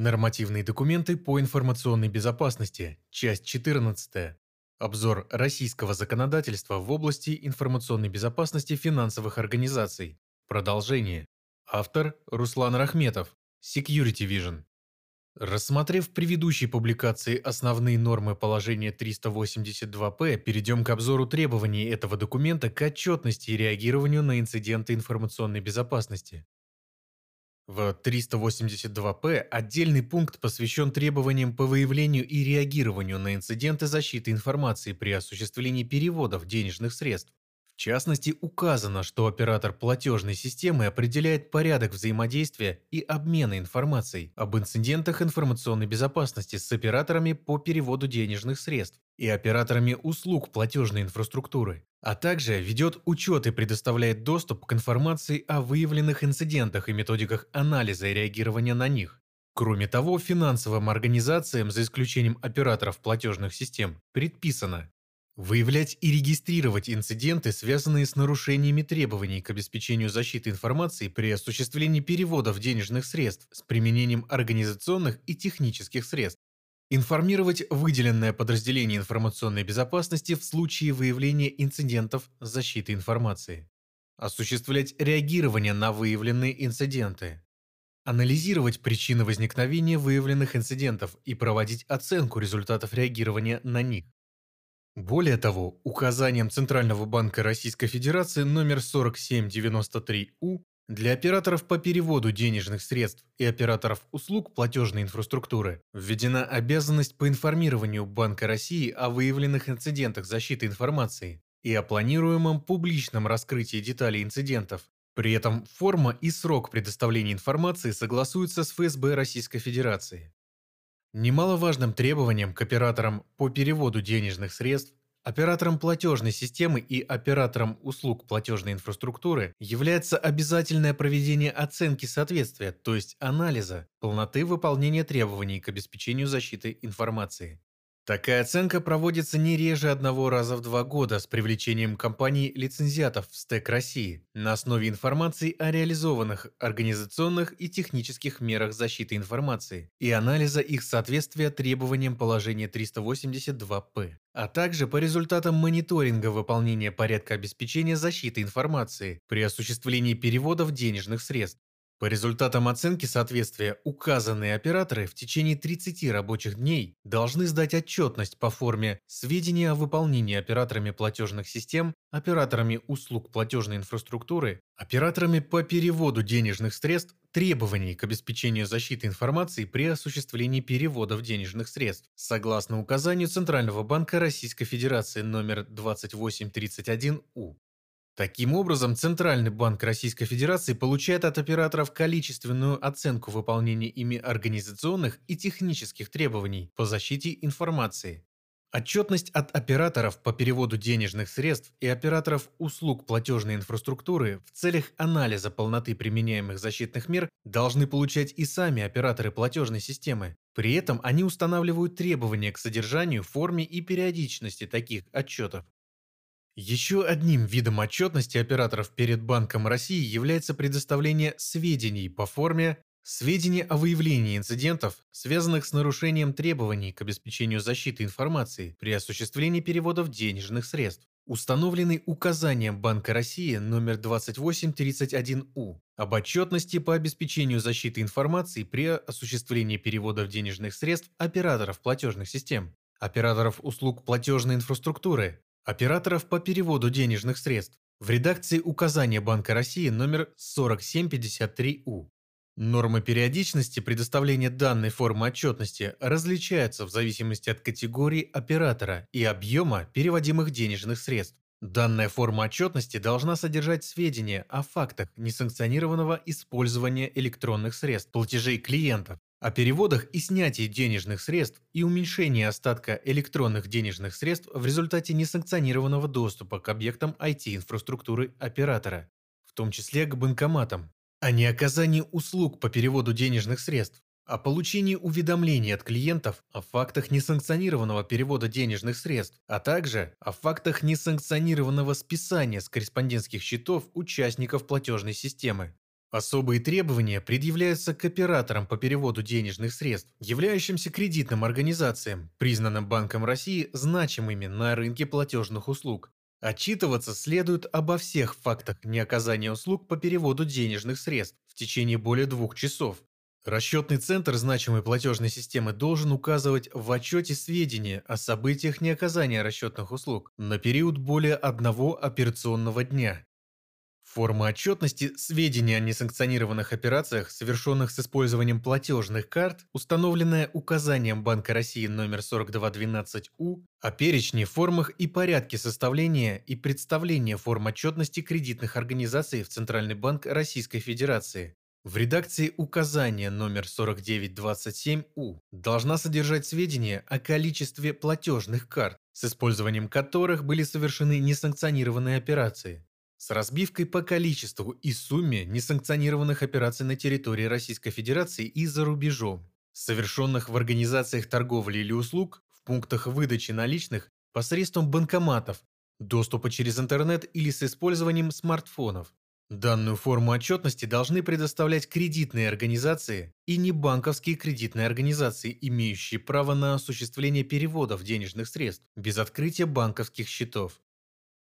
Нормативные документы по информационной безопасности. Часть 14. Обзор российского законодательства в области информационной безопасности финансовых организаций. Продолжение. Автор Руслан Рахметов. Security Vision. Рассмотрев в предыдущей публикации основные нормы положения 382-П, перейдем к обзору требований этого документа к отчетности и реагированию на инциденты информационной безопасности. В 382-П отдельный пункт посвящен требованиям по выявлению и реагированию на инциденты защиты информации при осуществлении переводов денежных средств. В частности, указано, что оператор платежной системы определяет порядок взаимодействия и обмена информацией об инцидентах информационной безопасности с операторами по переводу денежных средств и операторами услуг платежной инфраструктуры, а также ведет учет и предоставляет доступ к информации о выявленных инцидентах и методиках анализа и реагирования на них. Кроме того, финансовым организациям, за исключением операторов платежных систем, предписано выявлять и регистрировать инциденты, связанные с нарушениями требований к обеспечению защиты информации при осуществлении переводов денежных средств с применением организационных и технических средств, Информировать выделенное подразделение информационной безопасности в случае выявления инцидентов защиты информации. Осуществлять реагирование на выявленные инциденты. Анализировать причины возникновения выявленных инцидентов и проводить оценку результатов реагирования на них. Более того, указанием Центрального банка Российской Федерации номер 4793У для операторов по переводу денежных средств и операторов услуг платежной инфраструктуры введена обязанность по информированию Банка России о выявленных инцидентах защиты информации и о планируемом публичном раскрытии деталей инцидентов. При этом форма и срок предоставления информации согласуются с ФСБ Российской Федерации. Немаловажным требованием к операторам по переводу денежных средств Оператором платежной системы и оператором услуг платежной инфраструктуры является обязательное проведение оценки соответствия, то есть анализа, полноты выполнения требований к обеспечению защиты информации. Такая оценка проводится не реже одного раза в два года с привлечением компаний-лицензиатов в СТЭК России на основе информации о реализованных организационных и технических мерах защиты информации и анализа их соответствия требованиям положения 382-П, а также по результатам мониторинга выполнения порядка обеспечения защиты информации при осуществлении переводов денежных средств по результатам оценки соответствия указанные операторы в течение 30 рабочих дней должны сдать отчетность по форме «Сведения о выполнении операторами платежных систем, операторами услуг платежной инфраструктуры, операторами по переводу денежных средств требований к обеспечению защиты информации при осуществлении переводов денежных средств, согласно указанию Центрального банка Российской Федерации номер 2831У. Таким образом, Центральный банк Российской Федерации получает от операторов количественную оценку выполнения ими организационных и технических требований по защите информации. Отчетность от операторов по переводу денежных средств и операторов услуг платежной инфраструктуры в целях анализа полноты применяемых защитных мер должны получать и сами операторы платежной системы. При этом они устанавливают требования к содержанию, форме и периодичности таких отчетов. Еще одним видом отчетности операторов перед Банком России является предоставление сведений по форме Сведения о выявлении инцидентов, связанных с нарушением требований к обеспечению защиты информации при осуществлении переводов денежных средств, установленный указанием Банка России номер 2831У об отчетности по обеспечению защиты информации при осуществлении переводов денежных средств операторов платежных систем, операторов услуг платежной инфраструктуры, Операторов по переводу денежных средств в редакции указания Банка России номер 4753У. Нормы периодичности предоставления данной формы отчетности различаются в зависимости от категории оператора и объема переводимых денежных средств. Данная форма отчетности должна содержать сведения о фактах несанкционированного использования электронных средств платежей клиентов, о переводах и снятии денежных средств и уменьшении остатка электронных денежных средств в результате несанкционированного доступа к объектам IT-инфраструктуры оператора, в том числе к банкоматам, о неоказании услуг по переводу денежных средств, о получении уведомлений от клиентов о фактах несанкционированного перевода денежных средств, а также о фактах несанкционированного списания с корреспондентских счетов участников платежной системы, Особые требования предъявляются к операторам по переводу денежных средств, являющимся кредитным организациям, признанным Банком России значимыми на рынке платежных услуг. Отчитываться следует обо всех фактах неоказания услуг по переводу денежных средств в течение более двух часов. Расчетный центр значимой платежной системы должен указывать в отчете сведения о событиях неоказания расчетных услуг на период более одного операционного дня. Форма отчетности сведения о несанкционированных операциях, совершенных с использованием платежных карт, установленная указанием Банка России номер 4212У о перечне, формах и порядке составления и представления форм отчетности кредитных организаций в Центральный банк Российской Федерации. В редакции указания номер 4927У должна содержать сведения о количестве платежных карт, с использованием которых были совершены несанкционированные операции с разбивкой по количеству и сумме несанкционированных операций на территории Российской Федерации и за рубежом, совершенных в организациях торговли или услуг, в пунктах выдачи наличных посредством банкоматов, доступа через интернет или с использованием смартфонов. Данную форму отчетности должны предоставлять кредитные организации и небанковские кредитные организации, имеющие право на осуществление переводов денежных средств без открытия банковских счетов.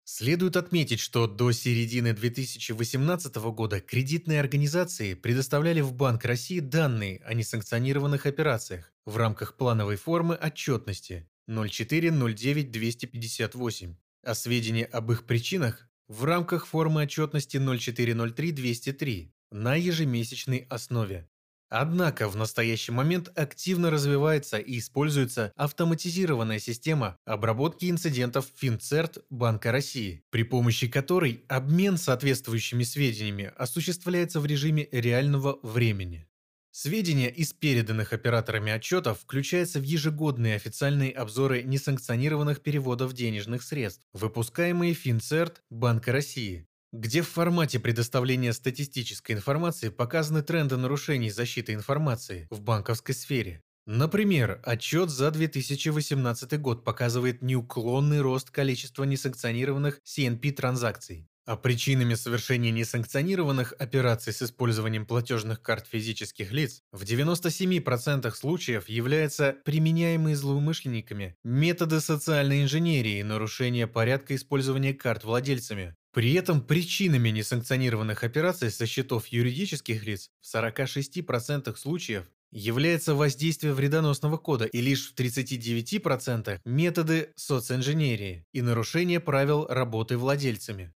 Следует отметить, что до середины 2018 года кредитные организации предоставляли в Банк России данные о несанкционированных операциях в рамках плановой формы отчетности 0409-258, а сведения об их причинах в рамках формы отчетности 0403-203 на ежемесячной основе. Однако в настоящий момент активно развивается и используется автоматизированная система обработки инцидентов Финцерт Банка России, при помощи которой обмен соответствующими сведениями осуществляется в режиме реального времени. Сведения из переданных операторами отчетов включаются в ежегодные официальные обзоры несанкционированных переводов денежных средств, выпускаемые Финцерт Банка России, где в формате предоставления статистической информации показаны тренды нарушений защиты информации в банковской сфере. Например, отчет за 2018 год показывает неуклонный рост количества несанкционированных CNP-транзакций, а причинами совершения несанкционированных операций с использованием платежных карт физических лиц в 97% случаев являются применяемые злоумышленниками методы социальной инженерии и нарушения порядка использования карт владельцами, при этом причинами несанкционированных операций со счетов юридических лиц в 46% случаев является воздействие вредоносного кода и лишь в 39% методы социнженерии и нарушение правил работы владельцами.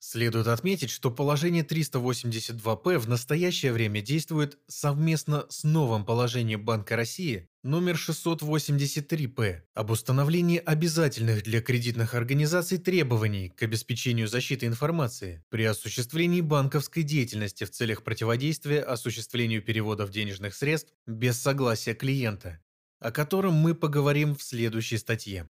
Следует отметить, что положение 382-П в настоящее время действует совместно с новым положением Банка России номер 683-П об установлении обязательных для кредитных организаций требований к обеспечению защиты информации при осуществлении банковской деятельности в целях противодействия осуществлению переводов денежных средств без согласия клиента, о котором мы поговорим в следующей статье.